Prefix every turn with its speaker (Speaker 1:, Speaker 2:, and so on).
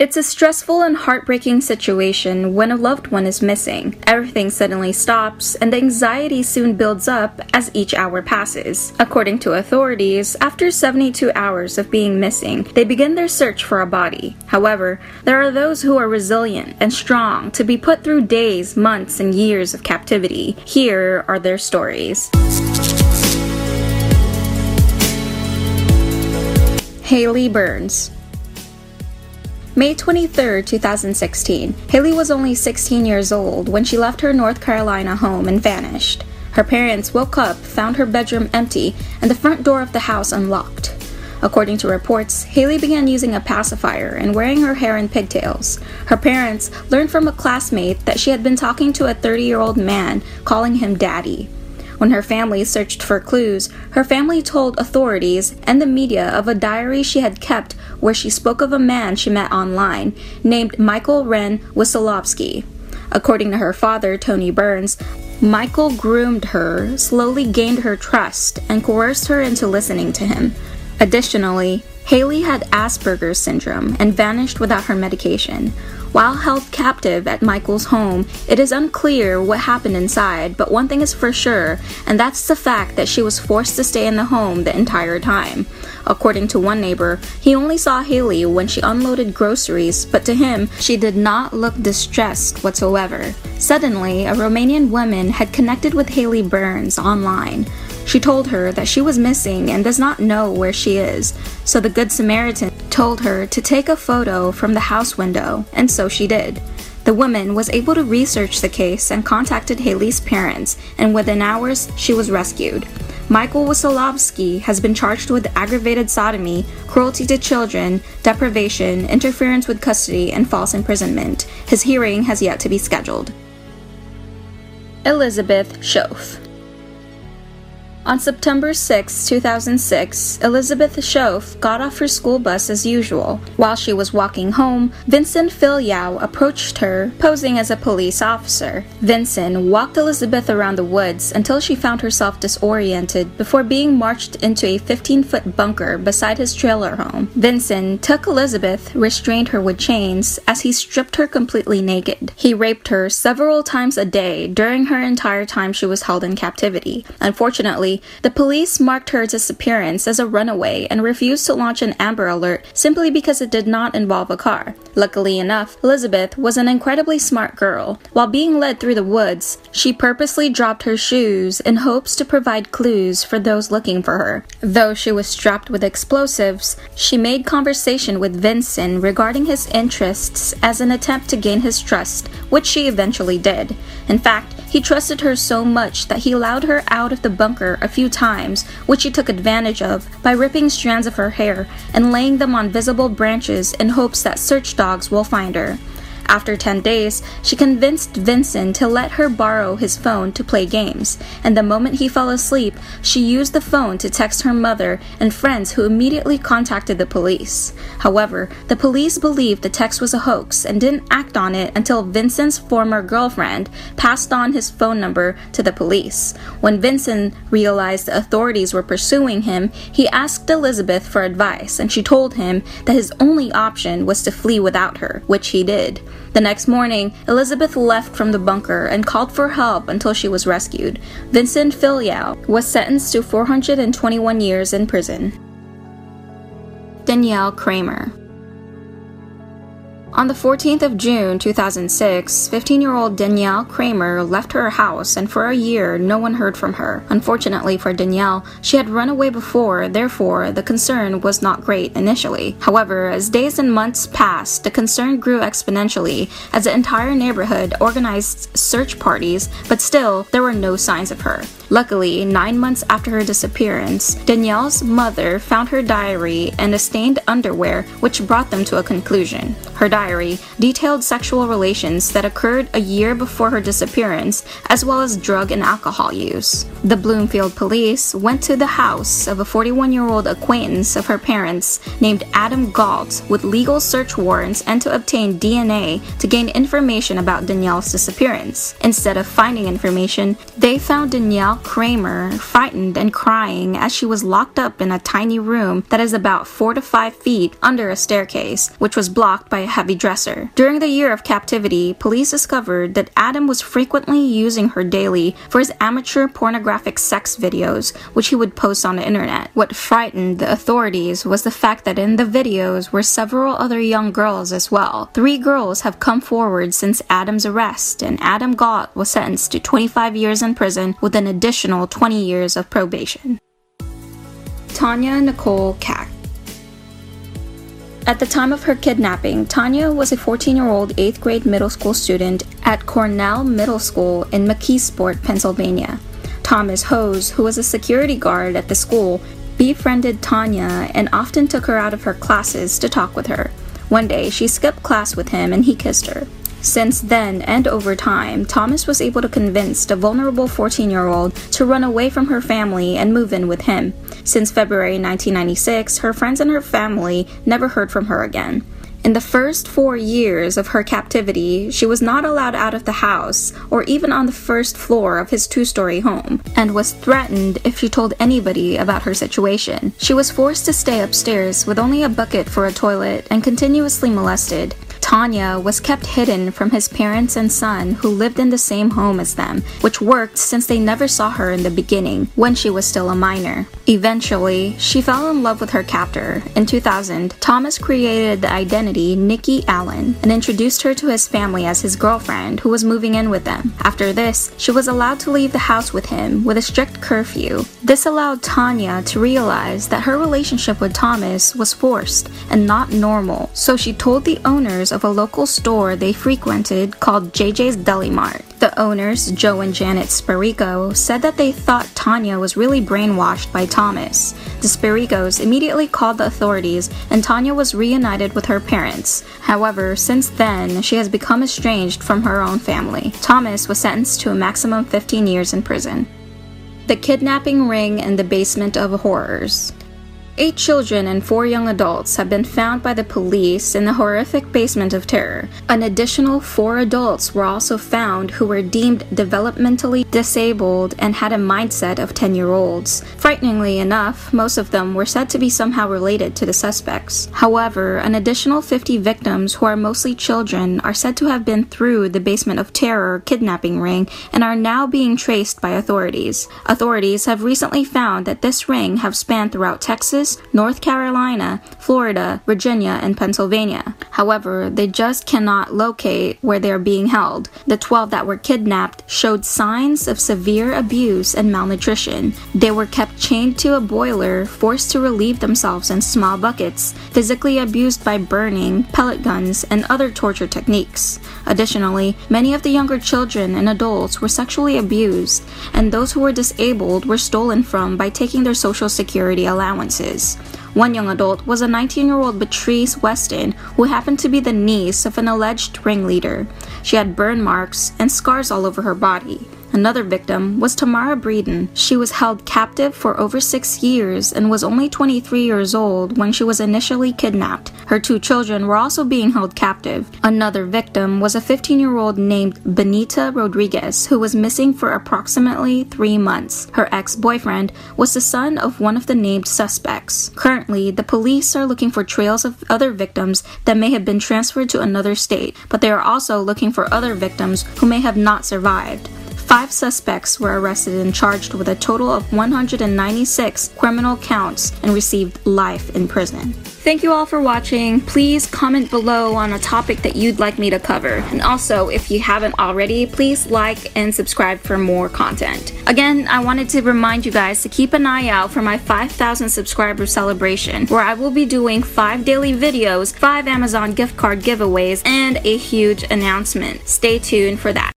Speaker 1: It's a stressful and heartbreaking situation when a loved one is missing. Everything suddenly stops, and the anxiety soon builds up as each hour passes. According to authorities, after 72 hours of being missing, they begin their search for a body. However, there are those who are resilient and strong to be put through days, months, and years of captivity. Here are their stories. Hailey Burns May 23, 2016, Hailey was only 16 years old when she left her North Carolina home and vanished. Her parents woke up, found her bedroom empty, and the front door of the house unlocked. According to reports, Hailey began using a pacifier and wearing her hair in pigtails. Her parents learned from a classmate that she had been talking to a 30 year old man, calling him daddy. When her family searched for clues, her family told authorities and the media of a diary she had kept where she spoke of a man she met online named Michael Wren Wysolovski. According to her father, Tony Burns, Michael groomed her, slowly gained her trust, and coerced her into listening to him. Additionally, Hailey had Asperger's syndrome and vanished without her medication. While held captive at Michael's home, it is unclear what happened inside, but one thing is for sure, and that's the fact that she was forced to stay in the home the entire time. According to one neighbor, he only saw Hailey when she unloaded groceries, but to him, she did not look distressed whatsoever. Suddenly, a Romanian woman had connected with Hailey Burns online. She told her that she was missing and does not know where she is, so the Good Samaritan told her to take a photo from the house window, and so she did. The woman was able to research the case and contacted Hailey's parents, and within hours, she was rescued. Michael Wysolovski has been charged with aggravated sodomy, cruelty to children, deprivation, interference with custody, and false imprisonment. His hearing has yet to be scheduled. Elizabeth Shoaf on September 6, 2006, Elizabeth Shoaf got off her school bus as usual. While she was walking home, Vincent Filyaw approached her, posing as a police officer. Vincent walked Elizabeth around the woods until she found herself disoriented before being marched into a 15 foot bunker beside his trailer home. Vincent took Elizabeth, restrained her with chains, as he stripped her completely naked. He raped her several times a day during her entire time she was held in captivity. Unfortunately, the police marked her disappearance as a runaway and refused to launch an Amber Alert simply because it did not involve a car. Luckily enough, Elizabeth was an incredibly smart girl. While being led through the woods, she purposely dropped her shoes in hopes to provide clues for those looking for her. Though she was strapped with explosives, she made conversation with Vincent regarding his interests as an attempt to gain his trust, which she eventually did. In fact, he trusted her so much that he allowed her out of the bunker few times, which he took advantage of by ripping strands of her hair and laying them on visible branches in hopes that search dogs will find her. After 10 days, she convinced Vincent to let her borrow his phone to play games, and the moment he fell asleep, she used the phone to text her mother and friends who immediately contacted the police. However, the police believed the text was a hoax and didn't act on it until Vincent's former girlfriend passed on his phone number to the police. When Vincent realized the authorities were pursuing him, he asked Elizabeth for advice, and she told him that his only option was to flee without her, which he did. The next morning, Elizabeth left from the bunker and called for help until she was rescued. Vincent Filyaw was sentenced to 421 years in prison. Danielle Cramer on the 14th of June 2006, 15 year old Danielle Cramer left her house, and for a year, no one heard from her. Unfortunately for Danielle, she had run away before, therefore, the concern was not great initially. However, as days and months passed, the concern grew exponentially as the entire neighborhood organized search parties, but still, there were no signs of her. Luckily, nine months after her disappearance, Danielle's mother found her diary and a stained underwear, which brought them to a conclusion. Her diary detailed sexual relations that occurred a year before her disappearance, as well as drug and alcohol use. The Bloomfield police went to the house of a 41 year old acquaintance of her parents named Adam Gault with legal search warrants and to obtain DNA to gain information about Danielle's disappearance. Instead of finding information, they found Danielle Cramer frightened and crying as she was locked up in a tiny room that is about 4 to 5 feet under a staircase, which was blocked by a heavy dresser. During the year of captivity, police discovered that Adam was frequently using her daily for his amateur pornographic sex videos, which he would post on the internet. What frightened the authorities was the fact that in the videos were several other young girls as well. Three girls have come forward since Adam's arrest, and Adam Gault was sentenced to 25 years in prison with an additional 20 years of probation. Tanya Nicole Kach at the time of her kidnapping, Tanya was a 14 year old 8th grade middle school student at Cornell Middle School in McKeesport, Pennsylvania. Thomas Hose, who was a security guard at the school, befriended Tanya and often took her out of her classes to talk with her. One day, she skipped class with him and he kissed her. Since then and over time, Thomas was able to convince the vulnerable 14 year old to run away from her family and move in with him. Since February 1996, her friends and her family never heard from her again. In the first four years of her captivity, she was not allowed out of the house or even on the first floor of his two story home, and was threatened if she told anybody about her situation. She was forced to stay upstairs with only a bucket for a toilet and continuously molested. Tanya was kept hidden from his parents and son, who lived in the same home as them, which worked since they never saw her in the beginning, when she was still a minor. Eventually, she fell in love with her captor. In 2000, Thomas created the identity Nikki Allen and introduced her to his family as his girlfriend, who was moving in with them. After this, she was allowed to leave the house with him with a strict curfew. This allowed Tanya to realize that her relationship with Thomas was forced and not normal, so she told the owners of a local store they frequented called JJ's Deli Mart. The owners, Joe and Janet Spirico, said that they thought Tanya was really brainwashed by Thomas. The Spiricos immediately called the authorities and Tanya was reunited with her parents. However, since then, she has become estranged from her own family. Thomas was sentenced to a maximum 15 years in prison. The Kidnapping Ring and the Basement of Horrors. Eight children and four young adults have been found by the police in the horrific basement of terror. An additional four adults were also found who were deemed developmentally disabled and had a mindset of 10 year olds. Frighteningly enough, most of them were said to be somehow related to the suspects. However, an additional 50 victims, who are mostly children, are said to have been through the basement of terror kidnapping ring and are now being traced by authorities. Authorities have recently found that this ring have spanned throughout Texas. North Carolina, Florida, Virginia, and Pennsylvania. However, they just cannot locate where they are being held. The 12 that were kidnapped showed signs of severe abuse and malnutrition. They were kept chained to a boiler, forced to relieve themselves in small buckets, physically abused by burning, pellet guns, and other torture techniques. Additionally, many of the younger children and adults were sexually abused, and those who were disabled were stolen from by taking their social security allowances. One young adult was a 19 year old Beatrice Weston, who happened to be the niece of an alleged ringleader. She had burn marks and scars all over her body. Another victim was Tamara Breeden. She was held captive for over six years and was only 23 years old when she was initially kidnapped. Her two children were also being held captive. Another victim was a 15 year old named Benita Rodriguez, who was missing for approximately three months. Her ex boyfriend was the son of one of the named suspects. Currently, the police are looking for trails of other victims that may have been transferred to another state, but they are also looking for other victims who may have not survived. Five suspects were arrested and charged with a total of 196 criminal counts and received life in prison. Thank you all for watching. Please comment below on a topic that you'd like me to cover. And also, if you haven't already, please like and subscribe for more content. Again, I wanted to remind you guys to keep an eye out for my 5,000 subscriber celebration, where I will be doing 5 daily videos, 5 Amazon gift card giveaways, and a huge announcement. Stay tuned for that.